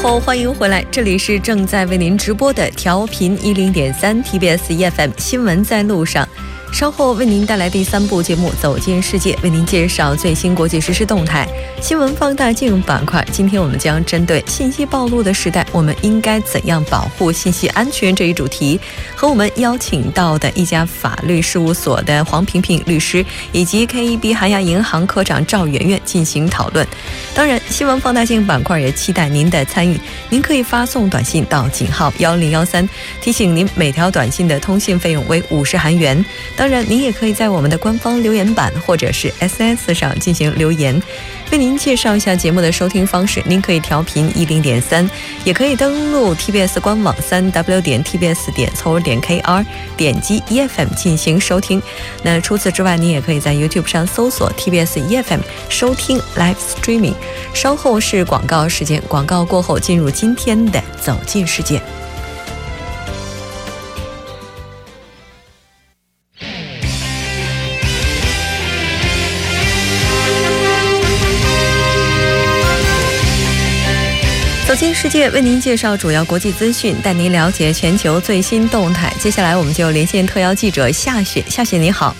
后欢迎回来，这里是正在为您直播的调频一零点三 TBS EFM 新闻在路上。稍后为您带来第三部节目《走进世界》，为您介绍最新国际实时动态。新闻放大镜板块，今天我们将针对信息暴露的时代，我们应该怎样保护信息安全这一主题，和我们邀请到的一家法律事务所的黄萍萍律师，以及 KEB 韩亚银行科长赵媛媛进行讨论。当然，新闻放大镜板块也期待您的参与。您可以发送短信到井号幺零幺三，提醒您每条短信的通信费用为五十韩元。当然，您也可以在我们的官方留言板或者是 SS 上进行留言。为您介绍一下节目的收听方式，您可以调频一零点三，也可以登录 TBS 官网三 W 点 TBS 点 CO 点 KR，点击 EFM 进行收听。那除此之外，您也可以在 YouTube 上搜索 TBS EFM 收听 Live Streaming。稍后是广告时间，广告过后进入今天的走进世界。世界，为您介绍主要国际资讯，带您了解全球最新动态。接下来，我们就连线特邀记者夏雪。夏雪，你好。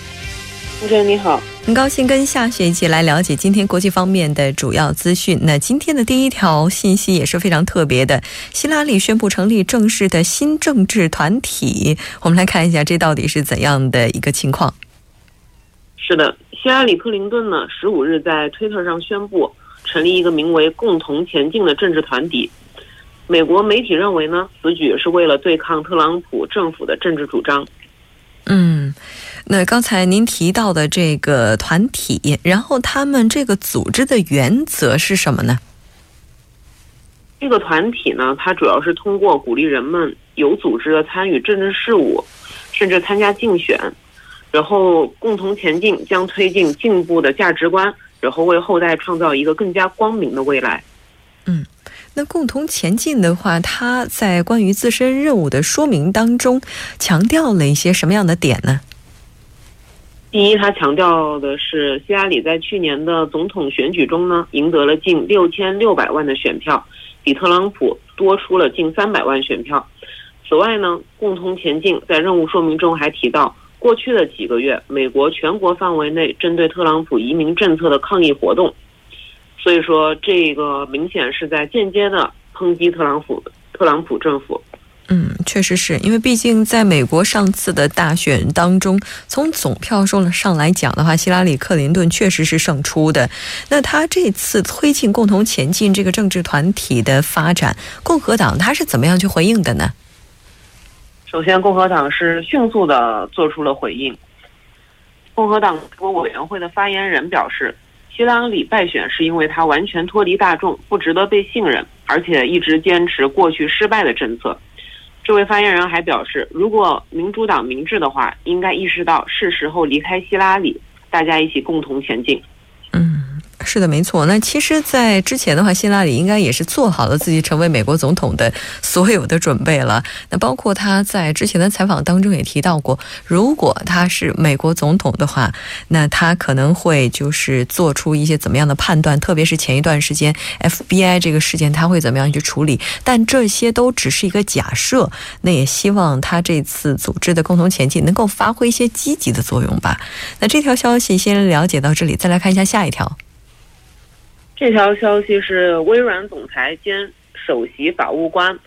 主持人你好，很高兴跟夏雪一起来了解今天国际方面的主要资讯。那今天的第一条信息也是非常特别的，希拉里宣布成立正式的新政治团体。我们来看一下，这到底是怎样的一个情况？是的，希拉里·克林顿呢，十五日在推特上宣布。成立一个名为“共同前进”的政治团体。美国媒体认为呢，此举是为了对抗特朗普政府的政治主张。嗯，那刚才您提到的这个团体，然后他们这个组织的原则是什么呢？这个团体呢，它主要是通过鼓励人们有组织的参与政治事务，甚至参加竞选，然后共同前进，将推进进步的价值观。然后为后代创造一个更加光明的未来。嗯，那共同前进的话，他在关于自身任务的说明当中强调了一些什么样的点呢？第一，他强调的是希拉里在去年的总统选举中呢，赢得了近六千六百万的选票，比特朗普多出了近三百万选票。此外呢，共同前进在任务说明中还提到。过去的几个月，美国全国范围内针对特朗普移民政策的抗议活动，所以说这个明显是在间接的抨击特朗普特朗普政府。嗯，确实是因为毕竟在美国上次的大选当中，从总票数上来讲的话，希拉里·克林顿确实是胜出的。那他这次推进共同前进这个政治团体的发展，共和党他是怎么样去回应的呢？首先，共和党是迅速的做出了回应。共和党国委员会的发言人表示，希拉里败选是因为她完全脱离大众，不值得被信任，而且一直坚持过去失败的政策。这位发言人还表示，如果民主党明智的话，应该意识到是时候离开希拉里，大家一起共同前进。是的，没错。那其实，在之前的话，希拉里应该也是做好了自己成为美国总统的所有的准备了。那包括他在之前的采访当中也提到过，如果他是美国总统的话，那他可能会就是做出一些怎么样的判断，特别是前一段时间 FBI 这个事件，他会怎么样去处理。但这些都只是一个假设。那也希望他这次组织的共同前进能够发挥一些积极的作用吧。那这条消息先了解到这里，再来看一下下一条。这条消息是微软总裁兼首席法务官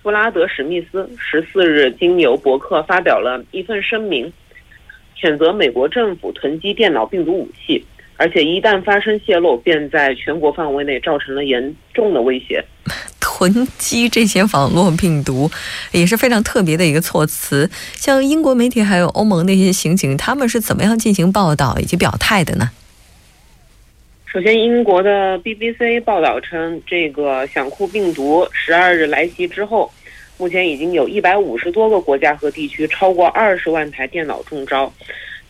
布拉德·史密斯十四日经由博客发表了一份声明，谴责美国政府囤积电脑病毒武器，而且一旦发生泄露，便在全国范围内造成了严重的威胁。囤积这些网络病毒也是非常特别的一个措辞。像英国媒体还有欧盟那些刑警，他们是怎么样进行报道以及表态的呢？首先，英国的 BBC 报道称，这个“想库”病毒十二日来袭之后，目前已经有一百五十多个国家和地区，超过二十万台电脑中招，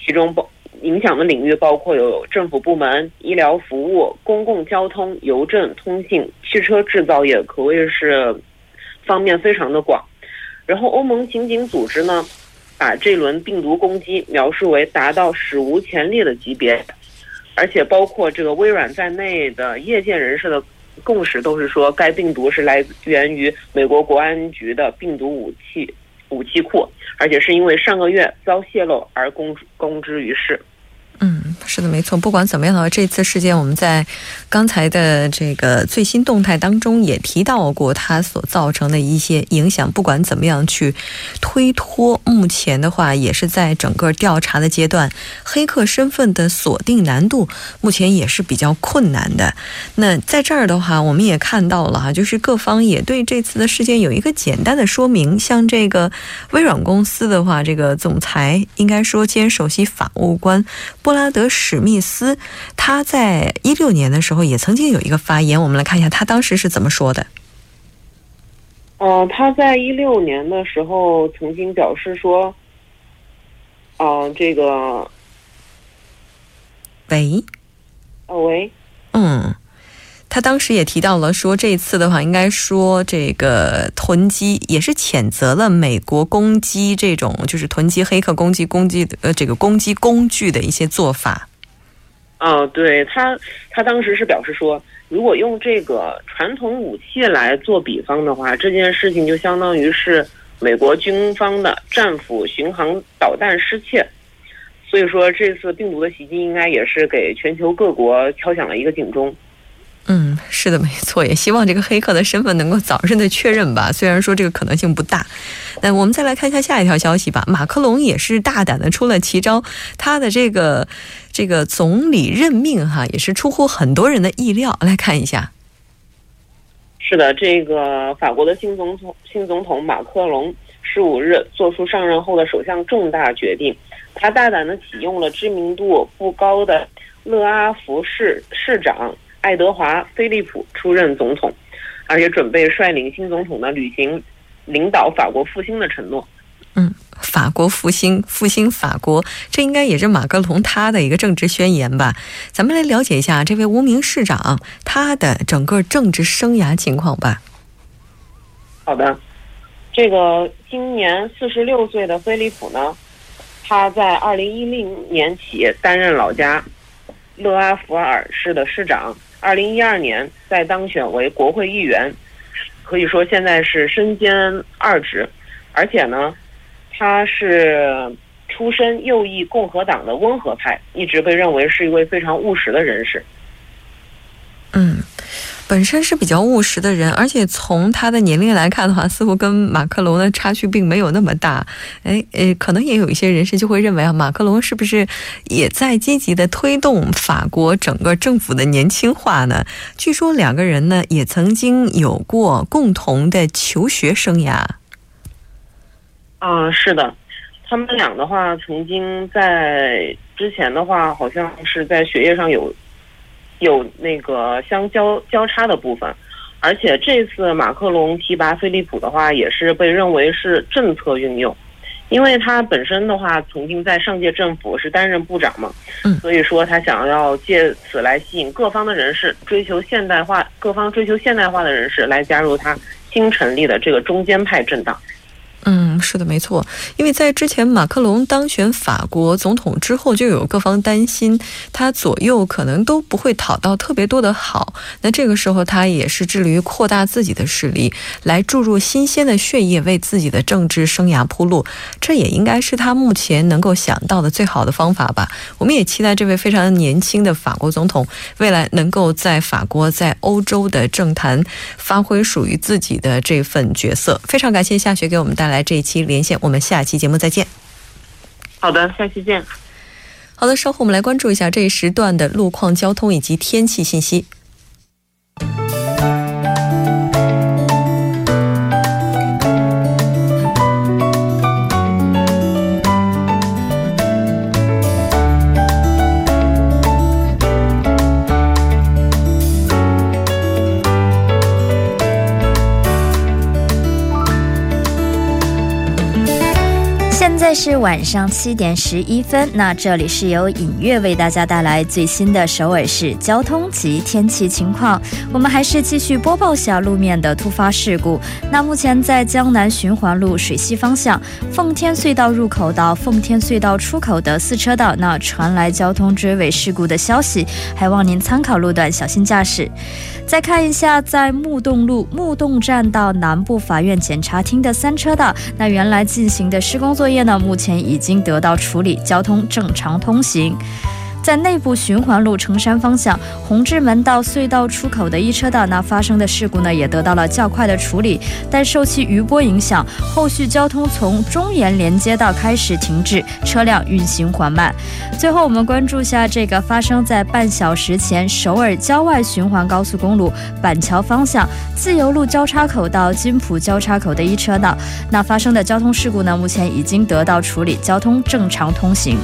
其中包影响的领域包括有政府部门、医疗服务、公共交通、邮政、通信、汽车制造业，可谓是方面非常的广。然后，欧盟刑警组织呢，把这轮病毒攻击描述为达到史无前例的级别。而且包括这个微软在内的业界人士的共识都是说，该病毒是来源于美国国安局的病毒武器武器库，而且是因为上个月遭泄露而公公之于世。是的，没错。不管怎么样的话，这次事件我们在刚才的这个最新动态当中也提到过，它所造成的一些影响。不管怎么样去推脱，目前的话也是在整个调查的阶段，黑客身份的锁定难度目前也是比较困难的。那在这儿的话，我们也看到了哈，就是各方也对这次的事件有一个简单的说明。像这个微软公司的话，这个总裁应该说兼首席法务官。布拉德·史密斯，他在一六年的时候也曾经有一个发言，我们来看一下他当时是怎么说的。嗯，他在一六年的时候曾经表示说：“嗯，这个，喂，哦喂，嗯。”他当时也提到了，说这次的话，应该说这个囤积也是谴责了美国攻击这种就是囤积黑客攻击攻击呃这个攻击工具的一些做法。哦，对他，他当时是表示说，如果用这个传统武器来做比方的话，这件事情就相当于是美国军方的战斧巡航导弹失窃。所以说，这次病毒的袭击应该也是给全球各国敲响了一个警钟。是的，没错，也希望这个黑客的身份能够早日的确认吧。虽然说这个可能性不大，那我们再来看一下下一条消息吧。马克龙也是大胆的出了奇招，他的这个这个总理任命哈，也是出乎很多人的意料。来看一下，是的，这个法国的新总统新总统马克龙十五日做出上任后的首相重大决定，他大胆的启用了知名度不高的勒阿弗市市长。爱德华·菲利普出任总统，而且准备率领新总统呢履行领导法国复兴的承诺。嗯，法国复兴，复兴法国，这应该也是马克龙他的一个政治宣言吧？咱们来了解一下这位无名市长他的整个政治生涯情况吧。好的，这个今年四十六岁的菲利普呢，他在二零一零年起担任老家勒阿弗尔市的市长。二零一二年再当选为国会议员，可以说现在是身兼二职，而且呢，他是出身右翼共和党的温和派，一直被认为是一位非常务实的人士。嗯。本身是比较务实的人，而且从他的年龄来看的话，似乎跟马克龙的差距并没有那么大。哎，呃，可能也有一些人士就会认为啊，马克龙是不是也在积极的推动法国整个政府的年轻化呢？据说两个人呢也曾经有过共同的求学生涯。啊，是的，他们俩的话，曾经在之前的话，好像是在学业上有。有那个相交交叉的部分，而且这次马克龙提拔菲利普的话，也是被认为是政策运用，因为他本身的话曾经在上届政府是担任部长嘛，嗯，所以说他想要借此来吸引各方的人士，追求现代化，各方追求现代化的人士来加入他新成立的这个中间派政党。嗯，是的，没错。因为在之前马克龙当选法国总统之后，就有各方担心他左右可能都不会讨到特别多的好。那这个时候，他也是致力于扩大自己的势力，来注入新鲜的血液，为自己的政治生涯铺路。这也应该是他目前能够想到的最好的方法吧。我们也期待这位非常年轻的法国总统未来能够在法国、在欧洲的政坛发挥属于自己的这份角色。非常感谢夏雪给我们带来。这一期连线，我们下期节目再见。好的，下期见。好的，稍后我们来关注一下这一时段的路况、交通以及天气信息。现在是晚上七点十一分。那这里是由影月为大家带来最新的首尔市交通及天气情况。我们还是继续播报下路面的突发事故。那目前在江南循环路水西方向奉天隧道入口到奉天隧道出口的四车道那传来交通追尾事故的消息还望您参考路段小心驾驶。再看一下在木洞路木洞站到南部法院检察厅的三车道那原来进行的施工作业呢目前已经得到处理，交通正常通行。在内部循环路城山方向红志门到隧道出口的一车道，那发生的事故呢，也得到了较快的处理，但受其余波影响，后续交通从中延连接道开始停滞，车辆运行缓慢。最后，我们关注下这个发生在半小时前首尔郊外循环高速公路板桥方向自由路交叉口到金浦交叉口的一车道，那发生的交通事故呢，目前已经得到处理，交通正常通行。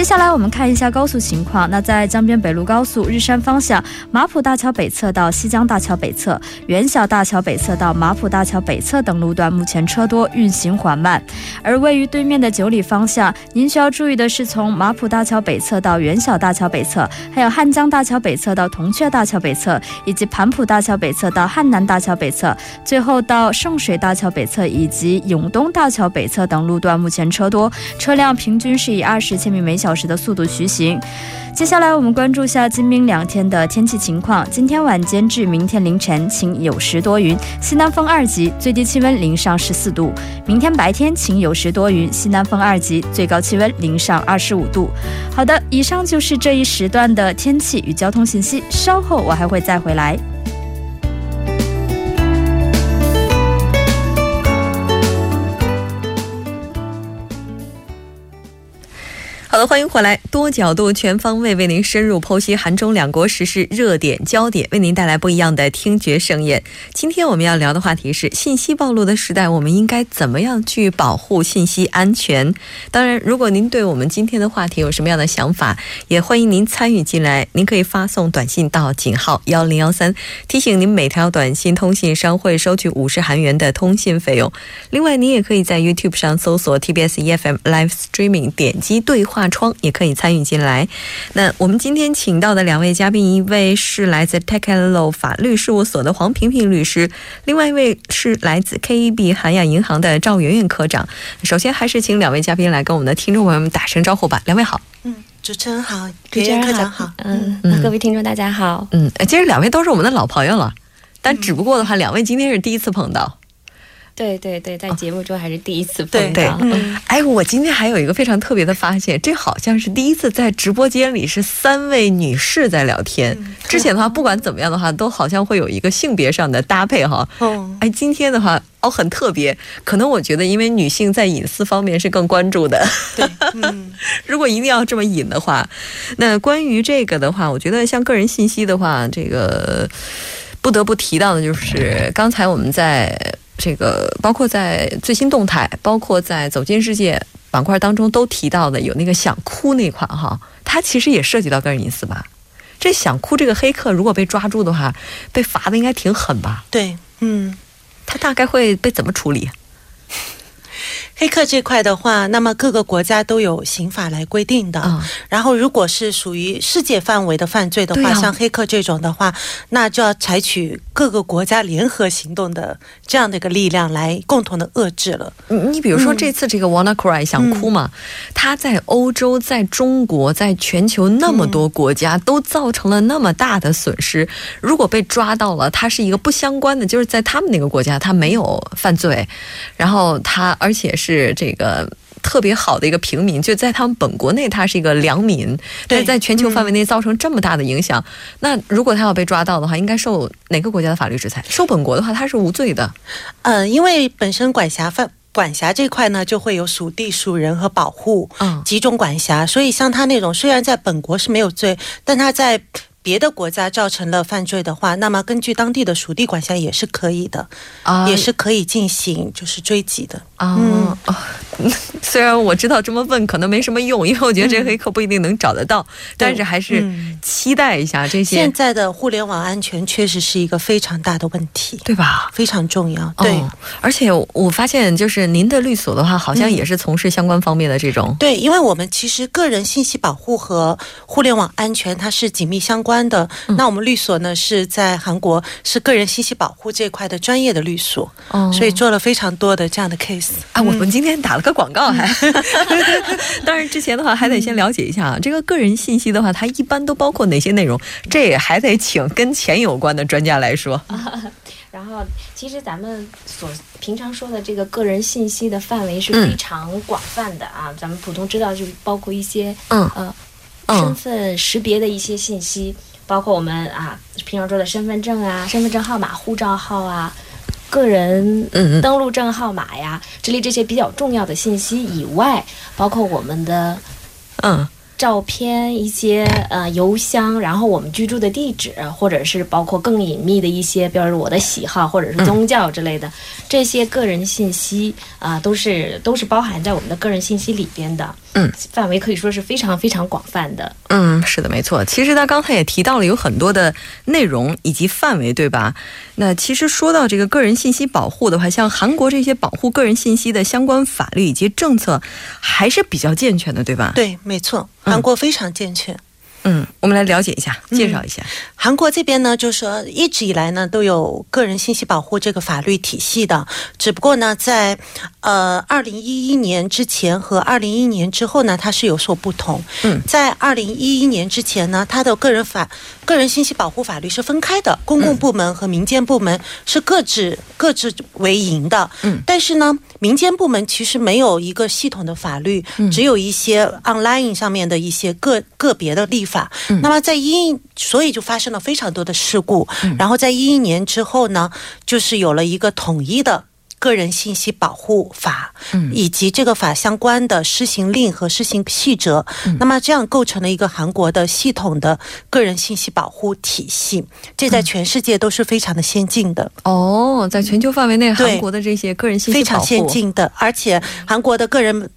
接下来我们看一下高速情况。那在江边北路高速日山方向马浦大桥北侧到西江大桥北侧、元小大桥北侧到马浦大桥北侧等路段，目前车多，运行缓慢。而位于对面的九里方向，您需要注意的是，从马浦大桥北侧到元小大桥北侧，还有汉江大桥北侧到铜雀大桥北侧，以及盘浦大桥北侧到汉南大桥北侧，最后到圣水大桥北侧以及永东大桥北侧等路段，目前车多，车辆平均是以二十千米每小小时的速度徐行。接下来我们关注下今明两天的天气情况。今天晚间至明天凌晨晴有时多云，西南风二级，最低气温零上十四度。明天白天晴有时多云，西南风二级，最高气温零上二十五度。好的，以上就是这一时段的天气与交通信息。稍后我还会再回来。欢迎回来，多角度、全方位为您深入剖析韩中两国时事热点焦点，为您带来不一样的听觉盛宴。今天我们要聊的话题是信息暴露的时代，我们应该怎么样去保护信息安全？当然，如果您对我们今天的话题有什么样的想法，也欢迎您参与进来。您可以发送短信到井号幺零幺三，提醒您每条短信通信商会收取五十韩元的通信费用。另外，您也可以在 YouTube 上搜索 TBS EFM Live Streaming，点击对话。窗也可以参与进来。那我们今天请到的两位嘉宾，一位是来自 Tech Law 法律事务所的黄平平律师，另外一位是来自 KEB 韩亚银行的赵媛媛科长。首先，还是请两位嘉宾来跟我们的听众朋友们打声招呼吧。两位好，嗯，主持人好，主持人科长好，嗯，各位听众大家好，嗯，其实两位都是我们的老朋友了，但只不过的话，两位今天是第一次碰到。对对对，在节目中还是第一次碰到。嗯，哎，我今天还有一个非常特别的发现，这好像是第一次在直播间里是三位女士在聊天。之前的话，不管怎么样的话，都好像会有一个性别上的搭配哈。哦，哎，今天的话哦很特别，可能我觉得因为女性在隐私方面是更关注的。对，嗯，如果一定要这么隐的话，那关于这个的话，我觉得像个人信息的话，这个不得不提到的就是刚才我们在。这个包括在最新动态，包括在走进世界板块当中都提到的有那个想哭那款哈，它其实也涉及到个人隐私吧？这想哭这个黑客如果被抓住的话，被罚的应该挺狠吧？对，嗯，他大概会被怎么处理？黑客这块的话，那么各个国家都有刑法来规定的。然后，如果是属于世界范围的犯罪的话，像黑客这种的话，那就要采取各个国家联合行动的这样的一个力量来共同的遏制了。你你比如说这次这个 Wanna Cry 想哭嘛，他在欧洲、在中国、在全球那么多国家都造成了那么大的损失。如果被抓到了，他是一个不相关的，就是在他们那个国家他没有犯罪，然后他而且是。是这个特别好的一个平民，就在他们本国内，他是一个良民，但是在全球范围内造成这么大的影响。那如果他要被抓到的话，应该受哪个国家的法律制裁？受本国的话，他是无罪的。嗯，因为本身管辖范管辖这块呢，就会有属地、属人和保护，嗯，几种管辖。所以像他那种，虽然在本国是没有罪，但他在别的国家造成了犯罪的话，那么根据当地的属地管辖也是可以的，啊，也是可以进行就是追击的啊。嗯，虽然我知道这么问可能没什么用，因为我觉得这黑客不一定能找得到，但是还是期待一下这些。现在的互联网安全确实是一个非常大的问题，对吧？非常重要。对，而且我发现就是您的律所的话，好像也是从事相关方面的这种。对，因为我们其实个人信息保护和互联网安全它是紧密相关。关的，那我们律所呢是在韩国是个人信息保护这块的专业的律所，所以做了非常多的这样的 case 啊。我们今天打了个广告，还 当然之前的话还得先了解一下啊，这个个人信息的话，它一般都包括哪些内容？这也还得请跟钱有关的专家来说。然后，其实咱们所平常说的这个个人信息的范围是非常广泛的啊。咱们普通知道就包括一些嗯呃。身份识别的一些信息，包括我们啊平常说的身份证啊、身份证号码、护照号啊、个人登录证号码呀，之类这些比较重要的信息以外，包括我们的嗯。照片、一些呃邮箱，然后我们居住的地址，或者是包括更隐秘的一些，比如我的喜好或者是宗教之类的这些个人信息啊，都是都是包含在我们的个人信息里边的。嗯，范围可以说是非常非常广泛的。嗯，是的，没错。其实他刚才也提到了有很多的内容以及范围，对吧？那其实说到这个个人信息保护的话，像韩国这些保护个人信息的相关法律以及政策还是比较健全的，对吧？对，没错。韩国非常健全。嗯，我们来了解一下，介绍一下韩国这边呢，就是说一直以来呢都有个人信息保护这个法律体系的，只不过呢在呃二零一一年之前和二零一一年之后呢，它是有所不同。嗯，在二零一一年之前呢，它的个人法个人信息保护法律是分开的，公共部门和民间部门是各自各自为营的。嗯，但是呢，民间部门其实没有一个系统的法律，只有一些 online 上面的一些个个别的立。法，那么在一，所以就发生了非常多的事故。然后在一一年之后呢，就是有了一个统一的个人信息保护法，以及这个法相关的施行令和施行细则。那么这样构成了一个韩国的系统的个人信息保护体系，这在全世界都是非常的先进的。哦，在全球范围内，韩国的这些个人信息非常先进的，而且韩国的个人。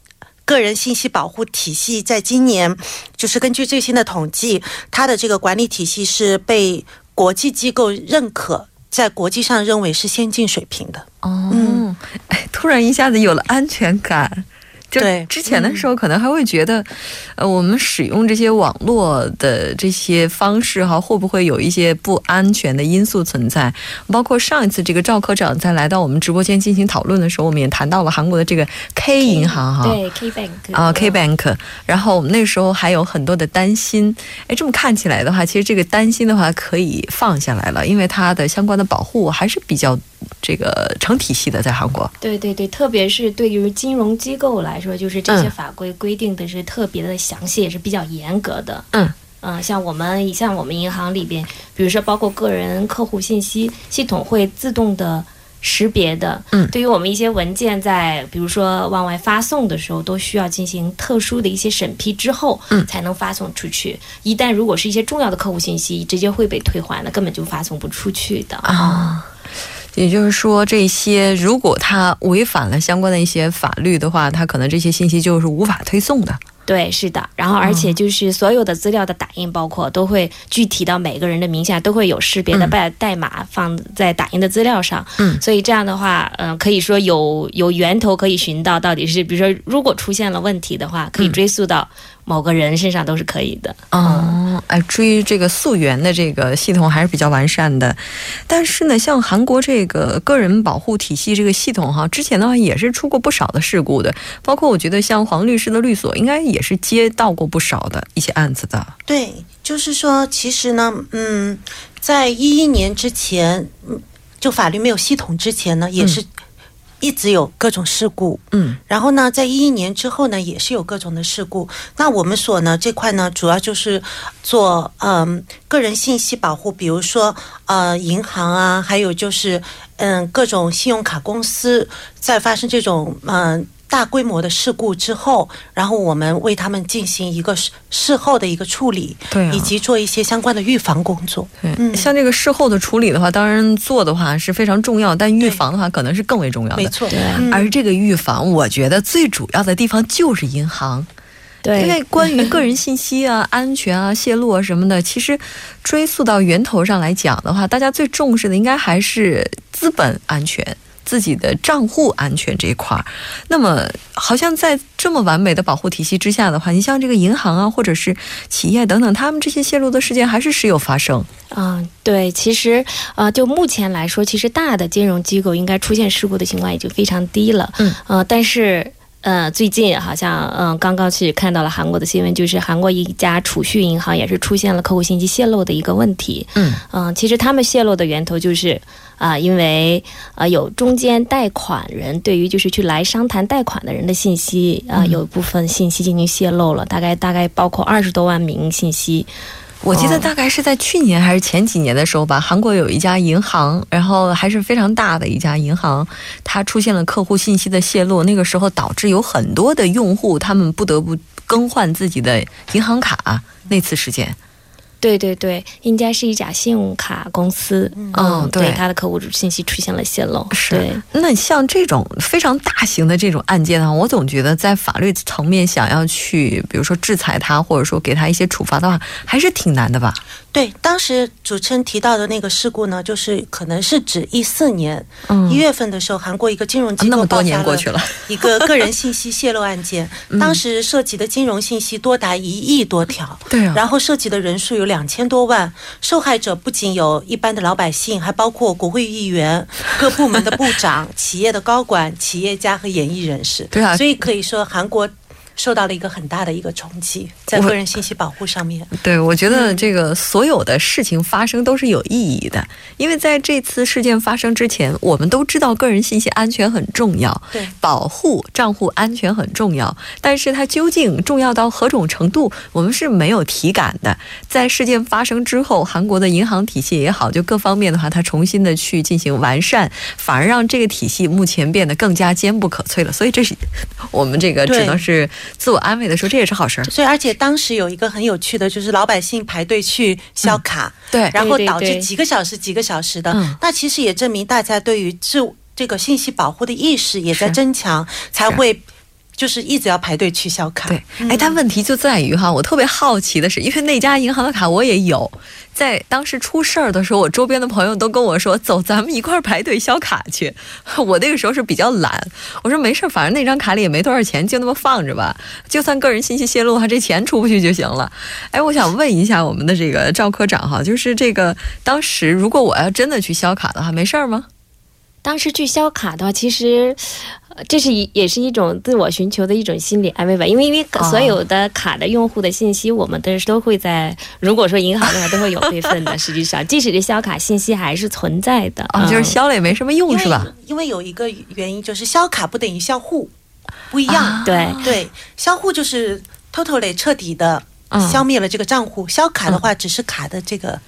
个人信息保护体系在今年，就是根据最新的统计，它的这个管理体系是被国际机构认可，在国际上认为是先进水平的。哦，哎，突然一下子有了安全感。对，之前的时候可能还会觉得，呃，我们使用这些网络的这些方式哈，会不会有一些不安全的因素存在？包括上一次这个赵科长在来到我们直播间进行讨论的时候，我们也谈到了韩国的这个 K 银行哈，对 K Bank 啊 K Bank，然后我们那时候还有很多的担心。哎，这么看起来的话，其实这个担心的话可以放下来了，因为它的相关的保护还是比较。这个成体系的在韩国，对对对，特别是对于金融机构来说，就是这些法规规定的是特别的详细，也是比较严格的。嗯嗯，像我们像我们银行里边，比如说包括个人客户信息系统会自动的识别的。嗯，对于我们一些文件在比如说往外发送的时候，都需要进行特殊的一些审批之后，嗯，才能发送出去。一旦如果是一些重要的客户信息，直接会被退还的，根本就发送不出去的啊。也就是说，这些如果他违反了相关的一些法律的话，他可能这些信息就是无法推送的。对，是的。然后，而且就是所有的资料的打印，包括都会具体到每个人的名下，都会有识别的代代码放在打印的资料上。嗯。所以这样的话，嗯，可以说有有源头可以寻到，到底是比如说，如果出现了问题的话，可以追溯到。某个人身上都是可以的哦，哎，追这个溯源的这个系统还是比较完善的，但是呢，像韩国这个个人保护体系这个系统哈，之前的话也是出过不少的事故的，包括我觉得像黄律师的律所应该也是接到过不少的一些案子的。对，就是说，其实呢，嗯，在一一年之前，就法律没有系统之前呢，也是。一直有各种事故，嗯，然后呢，在一一年之后呢，也是有各种的事故。那我们所呢这块呢，主要就是做嗯个人信息保护，比如说呃银行啊，还有就是嗯各种信用卡公司在发生这种嗯。大规模的事故之后，然后我们为他们进行一个事事后的一个处理，对，以及做一些相关的预防工作。嗯，像这个事后的处理的话，当然做的话是非常重要，但预防的话可能是更为重要的。没错，对。而这个预防，我觉得最主要的地方就是银行，对，因为关于个人信息啊、安全啊、泄露啊什么的，其实追溯到源头上来讲的话，大家最重视的应该还是资本安全。自己的账户安全这一块儿，那么好像在这么完美的保护体系之下的话，你像这个银行啊，或者是企业等等，他们这些泄露的事件还是时有发生。啊，对，其实呃，就目前来说，其实大的金融机构应该出现事故的情况已经非常低了。嗯，呃，但是。呃，最近好像嗯，刚刚去看到了韩国的新闻，就是韩国一家储蓄银行也是出现了客户信息泄露的一个问题。嗯嗯，其实他们泄露的源头就是啊，因为啊有中间贷款人对于就是去来商谈贷款的人的信息啊，有部分信息进行泄露了，大概大概包括二十多万名信息。我记得大概是在去年还是前几年的时候吧，韩国有一家银行，然后还是非常大的一家银行，它出现了客户信息的泄露，那个时候导致有很多的用户他们不得不更换自己的银行卡，那次事件。对对对，应该是一家信用卡公司，嗯，对，他的客户信息出现了泄露。是，那像这种非常大型的这种案件呢，我总觉得在法律层面想要去，比如说制裁他，或者说给他一些处罚的话，还是挺难的吧？对，当时主持人提到的那个事故呢，就是可能是指一四年一月份的时候，韩国一个金融机构那么多年过去了。一个个人信息泄露案件，当时涉及的金融信息多达一亿多条，对啊，然后涉及的人数有两千多万，受害者不仅有一般的老百姓，还包括国会议员、各部门的部长、企业的高管、企业家和演艺人士，对啊，所以可以说韩国。受到了一个很大的一个冲击，在个人信息保护上面。对，我觉得这个所有的事情发生都是有意义的，因为在这次事件发生之前，我们都知道个人信息安全很重要，对，保护账户安全很重要。但是它究竟重要到何种程度，我们是没有体感的。在事件发生之后，韩国的银行体系也好，就各方面的话，它重新的去进行完善，反而让这个体系目前变得更加坚不可摧了。所以这是我们这个只能是。自我安慰的时候，这也是好事儿。所以，而且当时有一个很有趣的，就是老百姓排队去销卡，对，然后导致几个小时、几个小时的。那其实也证明大家对于这这个信息保护的意识也在增强，才会。就是一直要排队去消卡。对，哎，但问题就在于哈，我特别好奇的是，因为那家银行的卡我也有，在当时出事儿的时候，我周边的朋友都跟我说：“走，咱们一块儿排队消卡去。”我那个时候是比较懒，我说没事儿，反正那张卡里也没多少钱，就那么放着吧。就算个人信息泄露，哈，这钱出不去就行了。哎，我想问一下我们的这个赵科长哈，就是这个当时如果我要真的去消卡的话，没事儿吗？当时去销卡的话，其实。这是一也是一种自我寻求的一种心理安慰吧，因为因为所有的卡的用户的信息，我们都是都会在如果说银行的话都会有备份的。实际上，即使这销卡信息还是存在的，啊，就是销了也没什么用，是吧？因为有一个原因就是销卡不等于销户，不一样。对对，销户就是 totally 彻底的消灭了这个账户，销卡的话只是卡的这个。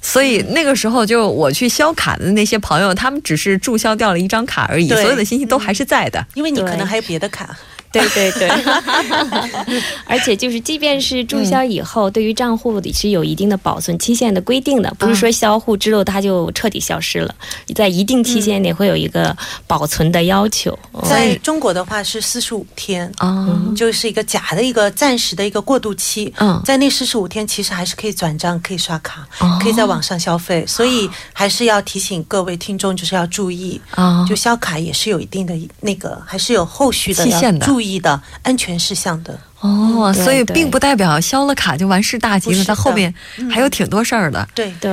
所以那个时候，就我去销卡的那些朋友，他们只是注销掉了一张卡而已，所有的信息都还是在的。因为你可能还有别的卡。对对对，而且就是，即便是注销以后，对于账户里是有一定的保存期限的规定的，不是说销户之后它就彻底消失了，在一定期限内会有一个保存的要求。在中国的话是四十五天，嗯，就是一个假的一个暂时的一个过渡期。嗯，在那四十五天，其实还是可以转账、可以刷卡、可以在网上消费，所以还是要提醒各位听众，就是要注意啊，就消卡也是有一定的那个，还是有后续的期限的注意。意的安全事项的。哦，所以并不代表消了卡就完事大吉了，它后面还有挺多事儿的。对。对，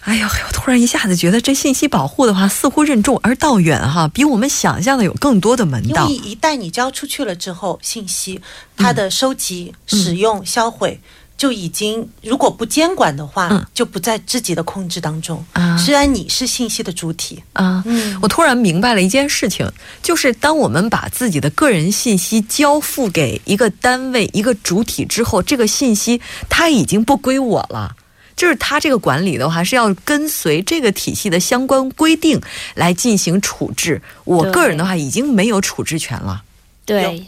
哎呦，我突然一下子觉得这信息保护的话，似乎任重而道远哈，比我们想象的有更多的门道。因为一旦你交出去了之后，信息它的收集、使用、销毁。就已经，如果不监管的话，就不在自己的控制当中。虽然你是信息的主体啊，嗯，我突然明白了一件事情，就是当我们把自己的个人信息交付给一个单位、一个主体之后，这个信息它已经不归我了。就是他这个管理的话，是要跟随这个体系的相关规定来进行处置。我个人的话，已经没有处置权了。对，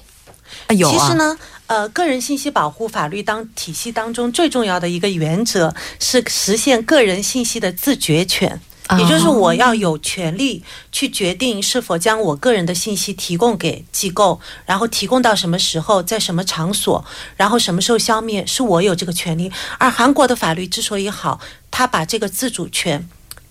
有。其实呢，呃，个人信息保护法律当体系当中最重要的一个原则是实现个人信息的自觉权。也就是我要有权利去决定是否将我个人的信息提供给机构，然后提供到什么时候，在什么场所，然后什么时候消灭，是我有这个权利。而韩国的法律之所以好，他把这个自主权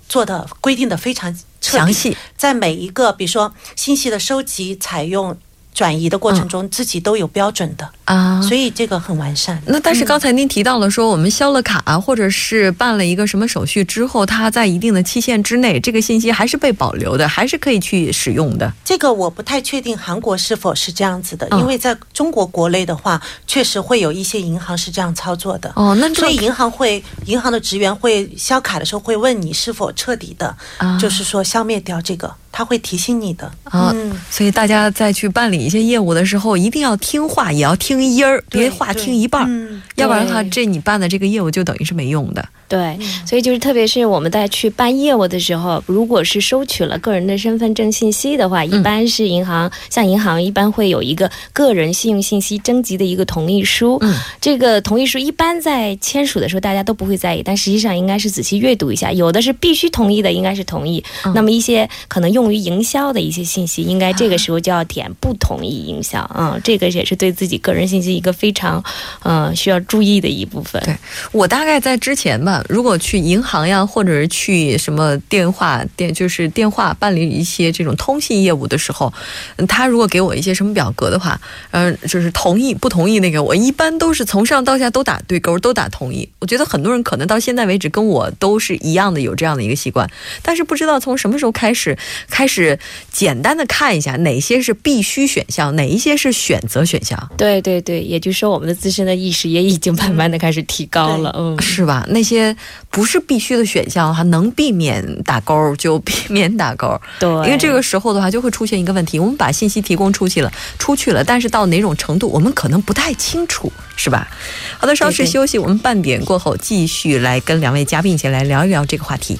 做的规定的非常详细，在每一个比如说信息的收集、采用。转移的过程中，自己都有标准的啊，所以这个很完善。那但是刚才您提到了说，我们消了卡或者是办了一个什么手续之后，它在一定的期限之内，这个信息还是被保留的，还是可以去使用的。这个我不太确定韩国是否是这样子的，因为在中国国内的话，确实会有一些银行是这样操作的。哦，那所以银行会，银行的职员会消卡的时候会问你是否彻底的，就是说消灭掉这个。他会提醒你的。啊，所以大家在去办理一些业务的时候，一定要听话，也要听音儿，别话听一半儿，要不然的话，这你办的这个业务就等于是没用的。对，所以就是特别是我们在去办业务的时候，如果是收取了个人的身份证信息的话，一般是银行，像银行一般会有一个个人信用信息征集的一个同意书。嗯，这个同意书一般在签署的时候大家都不会在意，但实际上应该是仔细阅读一下，有的是必须同意的，应该是同意。那么一些可能用于营销的一些信息，应该这个时候就要点不同意营销啊。这个也是对自己个人信息一个非常嗯需要注意的一部分。对我大概在之前吧。如果去银行呀，或者是去什么电话电，就是电话办理一些这种通信业务的时候，他如果给我一些什么表格的话，嗯，就是同意不同意那个，我一般都是从上到下都打对勾，都打同意。我觉得很多人可能到现在为止跟我都是一样的，有这样的一个习惯，但是不知道从什么时候开始，开始简单的看一下哪些是必须选项，哪一些是选择选项。对对对，也就是说我们的自身的意识也已经慢慢的开始提高了，嗯，是吧？那些。不是必须的选项哈，能避免打勾就避 免打勾。对，因为这个时候的话就会出现一个问题，我们把信息提供出去了，出去了，但是到哪种程度我们可能不太清楚，是吧？好的，稍事休息，我们半点过后继续来跟两位嘉宾一起来聊一聊这个话题。